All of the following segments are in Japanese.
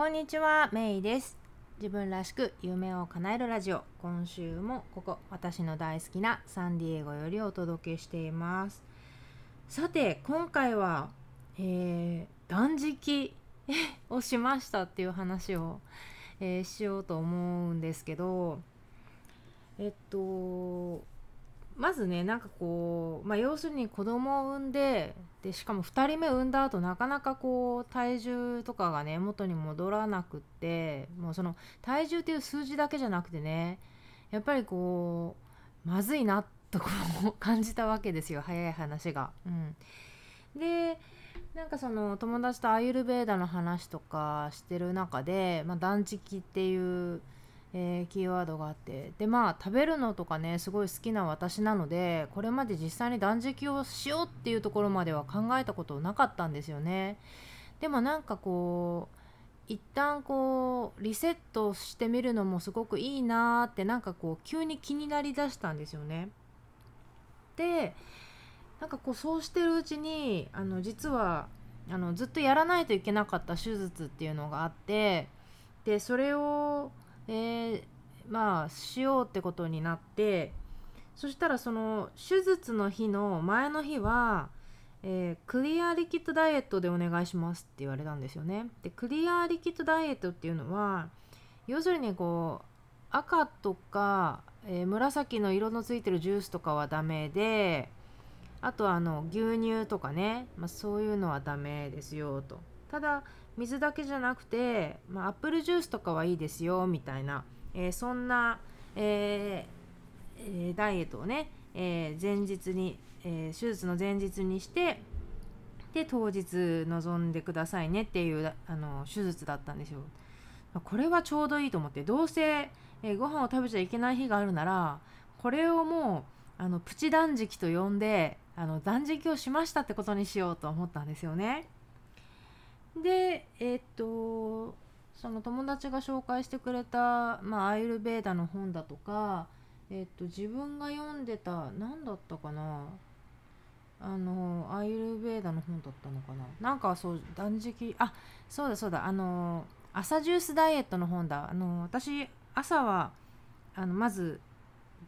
こんにちは、メイです。自分らしく夢を叶えるラジオ。今週もここ、私の大好きなサンディエゴよりお届けしています。さて、今回は、えー断食 をしましたっていう話を、えーしようと思うんですけど、えっと、まずねなんかこう、まあ、要するに子供を産んででしかも2人目産んだ後なかなかこう体重とかがね元に戻らなくってもうその体重っていう数字だけじゃなくてねやっぱりこうまずいなとこう感じたわけですよ早い話が。うん、でなんかその友達とアイルベーダの話とかしてる中で、まあ、断食っていうえーキーワードがあって。でまあ食べるのとかねすごい好きな私なのでこれまで実際に断食をしようっていうところまでは考えたことなかったんですよね。でもなんかこう一旦こうリセットしてみるのもすごくいいなーってなんかこう急に気になりだしたんですよね。でなんかこうそうしてるうちにあの実はあのずっとやらないといけなかった手術っていうのがあってでそれをえーまあしようってことになってそしたらその手術の日の前の日は、えークリアリキッドダイエットでお願いしますって言われたんですよね。でクリアリキッドダイエットっていうのは要するにこう赤とか、えー紫の色のついてるジュースとかはダメであとはあの牛乳とかね、まあ、そういうのはダメですよと。ただ水だけじゃなくて、まあ、アップルジュースとかはいいですよみたいな、えーそんな、えーダイエットをね、えー前日に、え手術の前日にしてで当日臨んでくださいねっていうあの手術だったんですよ。これはちょうどいいと思ってどうせ、えーご飯を食べちゃいけない日があるならこれをもうあのプチ断食と呼んであの断食をしましたってことにしようと思ったんですよね。でえっとその友達が紹介してくれた、まあ、アイルベーダの本だとか、えっと、自分が読んでた何だったかなあのアイルベーダの本だったのかな。なんかそう断食あそうだそうだあの朝ジュースダイエットの本だ。あの私朝はあのまず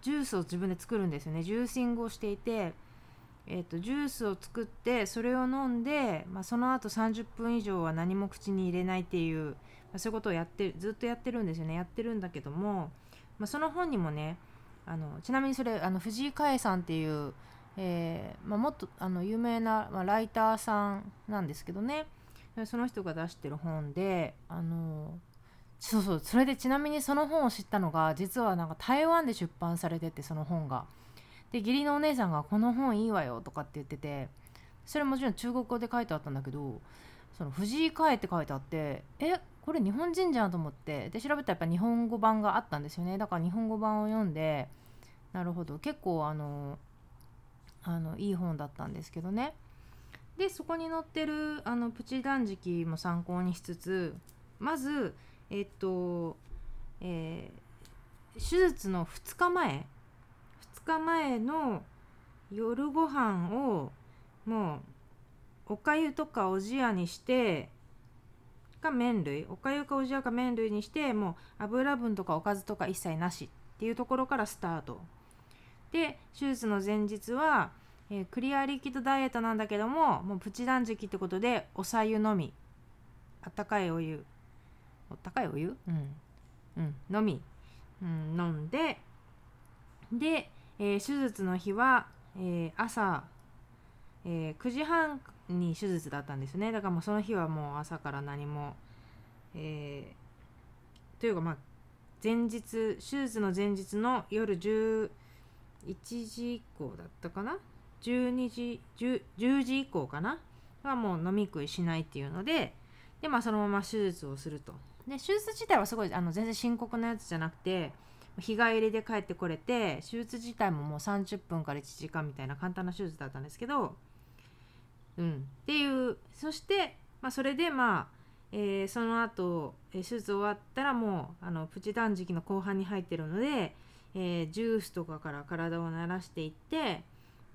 ジュースを自分で作るんですよね。ジューシングをしていてえー、とジュースを作ってそれを飲んで、まあ、その後30分以上は何も口に入れないっていう、まあ、そういうことをやってずっとやってるんですよねやってるんだけども、まあ、その本にもねあのちなみにそれあの藤井香恵さんっていう、えーまあ、もっとあの有名な、まあ、ライターさんなんですけどねその人が出してる本であのそうそうそれでちなみにその本を知ったのが実はなんか台湾で出版されててその本が。で義理のお姉さんが「この本いいわよ」とかって言っててそれもちろん中国語で書いてあったんだけどその藤井香って書いてあってえこれ日本人じゃんと思ってで調べたらやっぱ日本語版があったんですよね。だから日本語版を読んでなるほど。結構あのあのいい本だったんですけどね。でそこに載ってるあのプチ断食も参考にしつつまずえっと、えー手術の2日前2日前の夜ご飯をもうおかゆとかおじやにしてか麺類。おかゆかおじやか麺類にしてもう油分とかおかずとか一切なしっていうところからスタート。で手術の前日は、えークリアリキッドダイエットなんだけどももうプチ断食ってことでおさゆのみ。あったかいお湯。あったかいお湯？うん、うん、のみ、うん、飲んでで、えー手術の日は、えー朝、えー9時半に手術だったんですね。だからもうその日はもう朝から何も、えというかまあ前日手術の前日の夜11時以降だったかな？12時 10, 10時以降かな？はもう飲み食いしないっていうのででまあそのまま手術をすると。で手術自体はすごいあの全然深刻なやつじゃなくて日帰りで帰ってこれて手術自体ももう30分から1時間みたいな簡単な手術だったんですけどうん。っていうそして、まあ、それでまあ、えーその後、えー手術終わったらもうあのプチ断食の後半に入ってるので、えージュースとかから体を慣らしていって、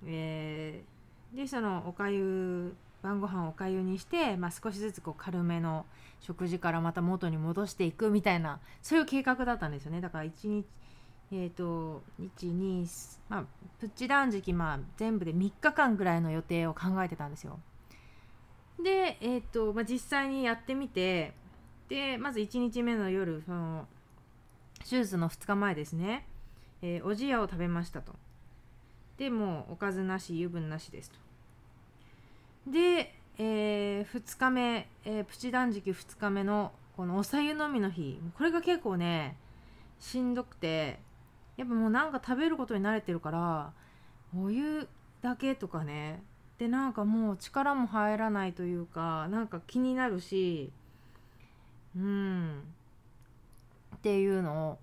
えーでそのおかゆ晩ご飯をおかゆにして、まあ、少しずつこう軽めの食事からまた元に戻していくみたいなそういう計画だったんですよね。だから1日えっ、ー、と12まあプッチ断食まあ全部で3日間ぐらいの予定を考えてたんですよ。でえっ、ー、と、まあ、実際にやってみてでまず1日目の夜その手術の2日前ですね、えー、おじやを食べましたと。でもおかずなし油分なしですと。で、えー、2日目、えー、プチ断食2日目のこのおさゆのみの日。これが結構ねしんどくてやっぱもうなんか食べることに慣れてるからお湯だけとかね。でなんかもう力も入らないというかなんか気になるしうん。っていうのを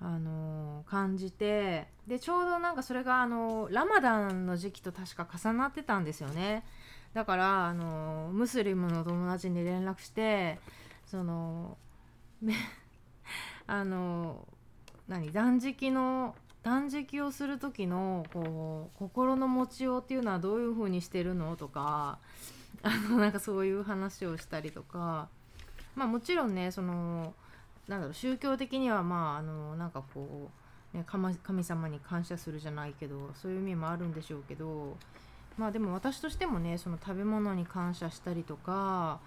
あのー、感じてでちょうどなんかそれがあのー、ラマダンの時期と確か重なってたんですよね。だからあの、ムスリムの友達に連絡してその あの何断食の断食をする時のこう心の持ちようっていうのはどういう風にしてるのとか あのなんかそういう話をしたりとか。まあもちろんねそのなんだろう宗教的にはまああのなんかこう、ね、神様に感謝するじゃないけどそういう意味もあるんでしょうけどまあでも私としてもねその食べ物に感謝したりとか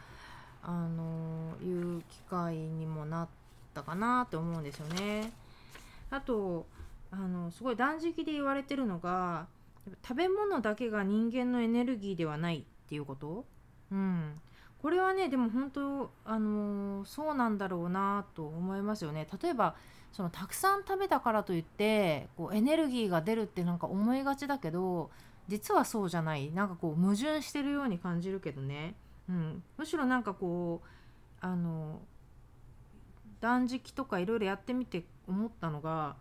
あのいう機会にもなったかなと思うんですよね。あとあのすごい断食で言われてるのが食べ物だけが人間のエネルギーではないっていうこと、うん、これはねでも本当あのそうなんだろうなと思いますよね。例えばそのたくさん食べたからといってこうエネルギーが出るってなんか思いがちだけど実はそうじゃない。なんかこう矛盾してるように感じるけどね、うん、むしろなんかこうあの断食とかいろいろやってみて思ったのが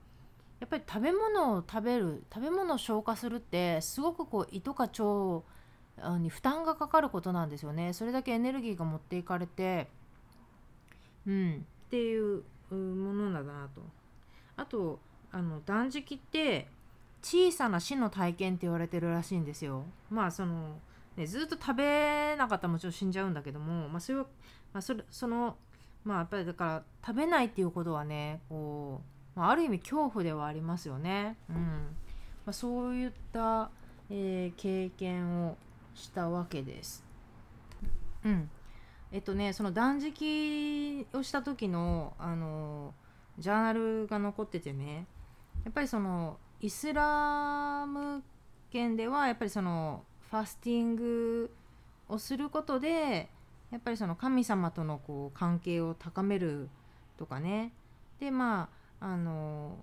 やっぱり食べ物を食べる食べ物を消化するってすごくこう胃とか腸に負担がかかることなんですよね。それだけエネルギーが持っていかれてうん。っていうものなんだなと。あとあの断食って小さな死の体験って言われてるらしいんですよまあその、ね、ずっと食べなかったらもちろん死んじゃうんだけども、まあ、それは、まあ、それそのまあやっぱりだから食べないっていうことはねこう、まあ、ある意味恐怖ではありますよね。うんまあ、そういった、えー、経験をしたわけです。うん、えっとねその断食をした時のあのジャーナルが残っててねやっぱりそのイスラム圏ではやっぱりそのファスティングをすることでやっぱりその神様とのこう関係を高めるとかねでまああの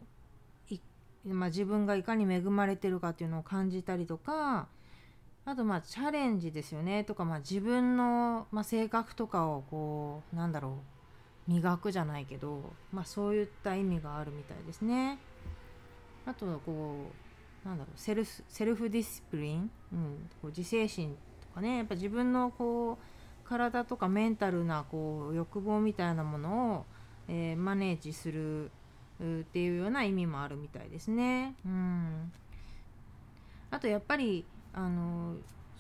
まあ、自分がいかに恵まれてるかっていうのを感じたりとかあとまあチャレンジですよねとか、まあ、自分の、まあ、性格とかをこうなんだろう磨くじゃないけど、まあ、そういった意味があるみたいですね。あとはこうなんだろう self self discipline、うん、こう自制心とかね。やっぱ自分のこう体とかメンタルなこう欲望みたいなものを、えー、マネージするっていうような意味もあるみたいですね。うん、あとやっぱりあの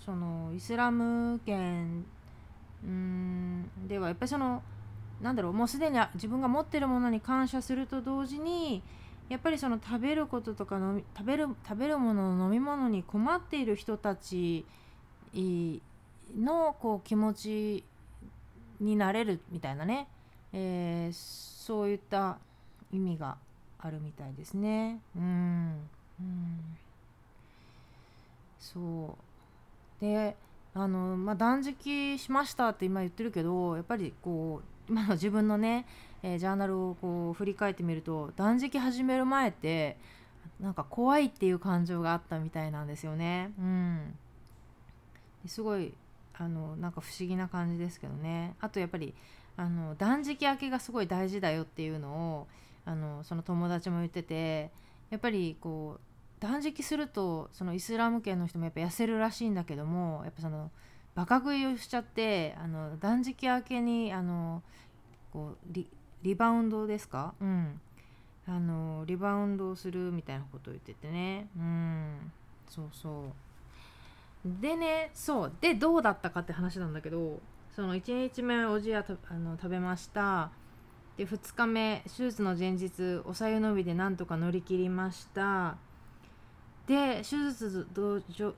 そのイスラム圏うんではやっぱりそのなんだろうもうすでに自分が持ってるものに感謝すると同時にやっぱりその食べることとか飲み食べる食べるもの飲み物に困っている人たちのこう気持ちになれるみたいなね、えー、そういった意味があるみたいですね。うん、うん、そう。であの、まあ、断食しましたって今言ってるけどやっぱりこう今の自分のね、えー、ジャーナルをこう振り返ってみると断食始める前ってなんか怖いっていう感情があったみたいなんですよね。うん、すごいあのなんか不思議な感じですけどねあとやっぱりあの断食明けがすごい大事だよっていうのをあのその友達も言っててやっぱりこう断食するとそのイスラム圏の人もやっぱ痩せるらしいんだけどもやっぱそのバカ食いをしちゃってあの断食明けにあのこうリリバウンドですか？うん。あのリバウンドをするみたいなことを言っててね。うん。そうそう。でねそう。でどうだったかって話なんだけどその1日目おじやあの食べました。で2日目手術の前日おさゆのみでなんとか乗り切りました。で手術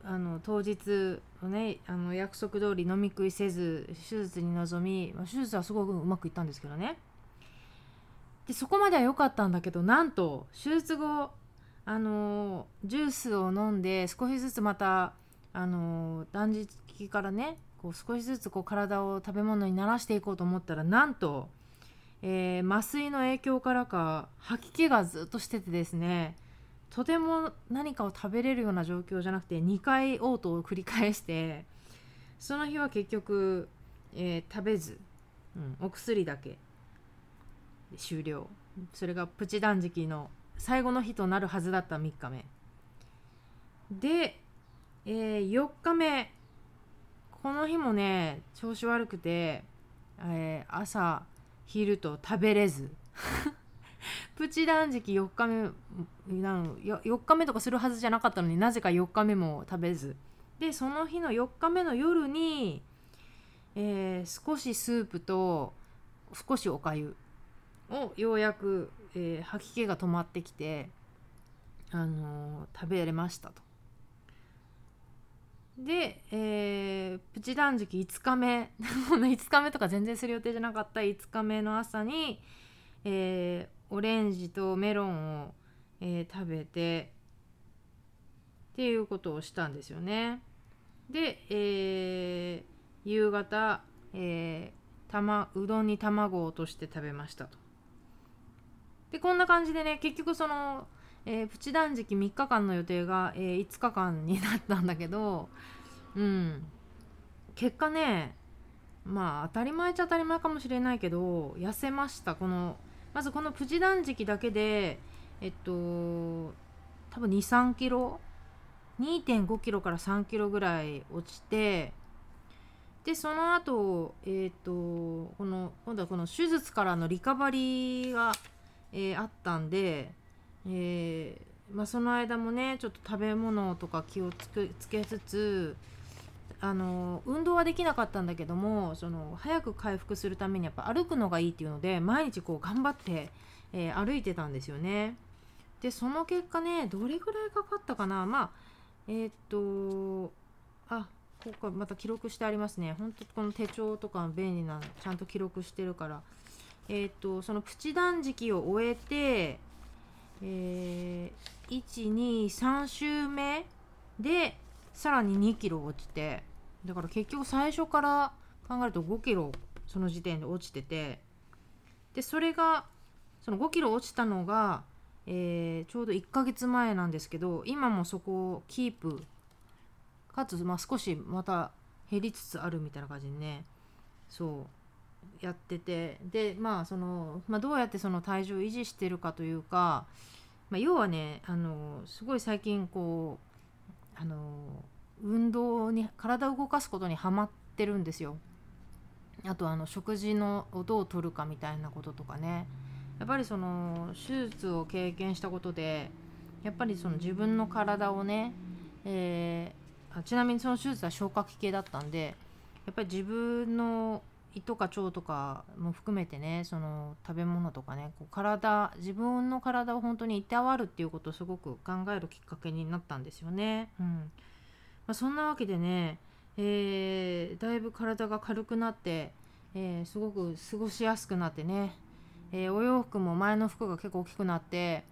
あの当日のねあの約束通り飲み食いせず手術に臨み、まあ、手術はすごくうまくいったんですけどね。でそこまでは良かったんだけどなんと手術後あのジュースを飲んで少しずつまたあの断食からねこう少しずつこう体を食べ物に慣らしていこうと思ったらなんと、えー、麻酔の影響からか吐き気がずっとしててですね。とても何かを食べれるような状況じゃなくて2回嘔吐を繰り返してその日は結局、えー、食べず、うん、お薬だけ終了。それがプチ断食の最後の日となるはずだった3日目。で、えー、4日目この日もね調子悪くて、えー、朝昼と食べれず。プチ断食4日目なん4日目とかするはずじゃなかったのになぜか4日目も食べずでその日の4日目の夜に、えー、少しスープと少しおかゆをようやく、えー、吐き気が止まってきて、あのー、食べれましたと。で、えー、プチ断食5日目 5日目とか全然する予定じゃなかった5日目の朝に、えー、オレンジとメロンを、えー、食べてっていうことをしたんですよね。で、えー、夕方、えー、たまうどんに卵を落として食べましたと。でこんな感じでね結局その、えー、プチ断食3日間の予定が、えー、5日間になったんだけどうん結果ねまあ当たり前っちゃ当たり前かもしれないけど痩せましたこのまずこのプチ断食だけでえっと多分23キロ2.5キロから3キロぐらい落ちてでその後えっ、とこの今度はこの手術からのリカバリーが、えー、あったんで、えー、まあ、その間もねちょっと食べ物とか気をつけつつあの運動はできなかったんだけどもその早く回復するためにやっぱ歩くのがいいっていうので毎日こう頑張って、えー、歩いてたんですよね。でその結果ねどれぐらいかかったかな？まあえー、っとあここかまた記録してありますね。本当この手帳とか便利なちゃんと記録してるから。えー、っとそのプチ断食を終えて、えー、123週目でさらに2キロ落ちてだから結局最初から考えると5キロその時点で落ちててでそれがその5キロ落ちたのが、えー、ちょうど1ヶ月前なんですけど今もそこをキープかつ、まあ、少しまた減りつつあるみたいな感じにねそうやっててでまあその、まあ、どうやってその体重を維持してるかというか、まあ、要はねあのすごい最近こうあの運動に体を動かすことにはまってるんですよ。あとあの食事のをどうとるかみたいなこととかねやっぱりその手術を経験したことでやっぱりその自分の体をね、えー、ちなみにその手術は消化器系だったんでやっぱり自分の胃とか腸とかも含めてねその食べ物とかねこう体自分の体を本当にいたわるっていうことをすごく考えるきっかけになったんですよね。うんまあ、そんなわけでね、えー、だいぶ体が軽くなって、えー、すごく過ごしやすくなってね、えー、お洋服も前の服が結構大きくなって、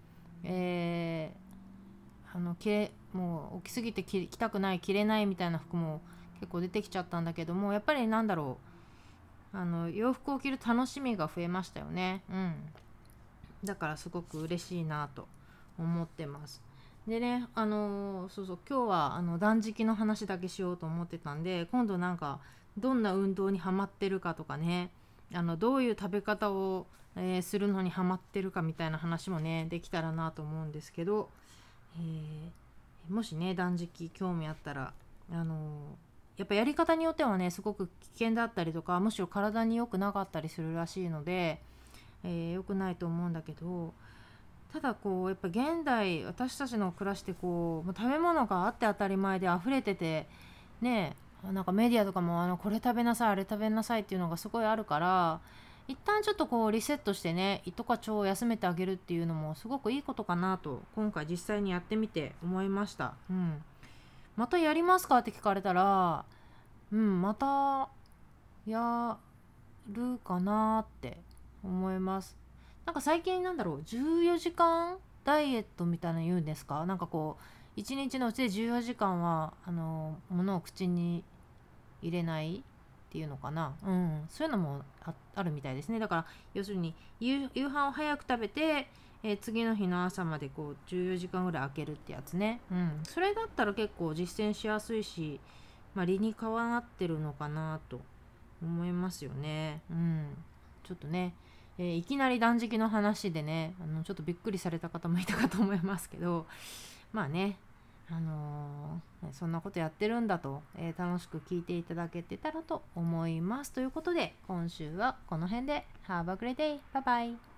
えーあのもう大きすぎて着たくない着れないみたいな服も結構出てきちゃったんだけどもやっぱりなんだろうあの洋服を着る楽しみが増えましたよね。うん。だからすごく嬉しいなと思ってます。でねあのー、そうそう今日はあの断食の話だけしようと思ってたんで今度なんかどんな運動にはまってるかとかねあのどういう食べ方を、えー、するのにはまってるかみたいな話もねできたらなと思うんですけど、えー、もしね断食興味あったらあのやっぱやり方によってはねすごく危険だったりとかむしろ体に良くなかったりするらしいので、えー、良くないと思うんだけどただこうやっぱ現代私たちの暮らしてこう食べ物があって当たり前で溢れてて、ねなんかメディアとかもあのこれ食べなさいあれ食べなさいっていうのがすごいあるから一旦ちょっとこうリセットしてね胃とか腸を休めてあげるっていうのもすごくいいことかなと今回実際にやってみて思いました。うん、またやりますかって聞かれたらうんまたやるかなって思います。なんか最近なんだろう14時間ダイエットみたいなの言うんですか？なんかこう1日のうちで14時間はあの物を口に入れないっていうのかな、うん、そういうのもあるみたいですね。だから要するに夕飯を早く食べて、え、次の日の朝までこう14時間ぐらい空けるってやつね、うん、それだったら結構実践しやすいし、まあ、理にかなってるのかなと思いますよね。うん、ちょっとね、えー、いきなり断食の話でねあのちょっとびっくりされた方もいたかと思いますけど まあねあのー、そんなことやってるんだと、えー、楽しく聞いていただけてたらと思います。ということで今週はこの辺で Have a great day! バイバイ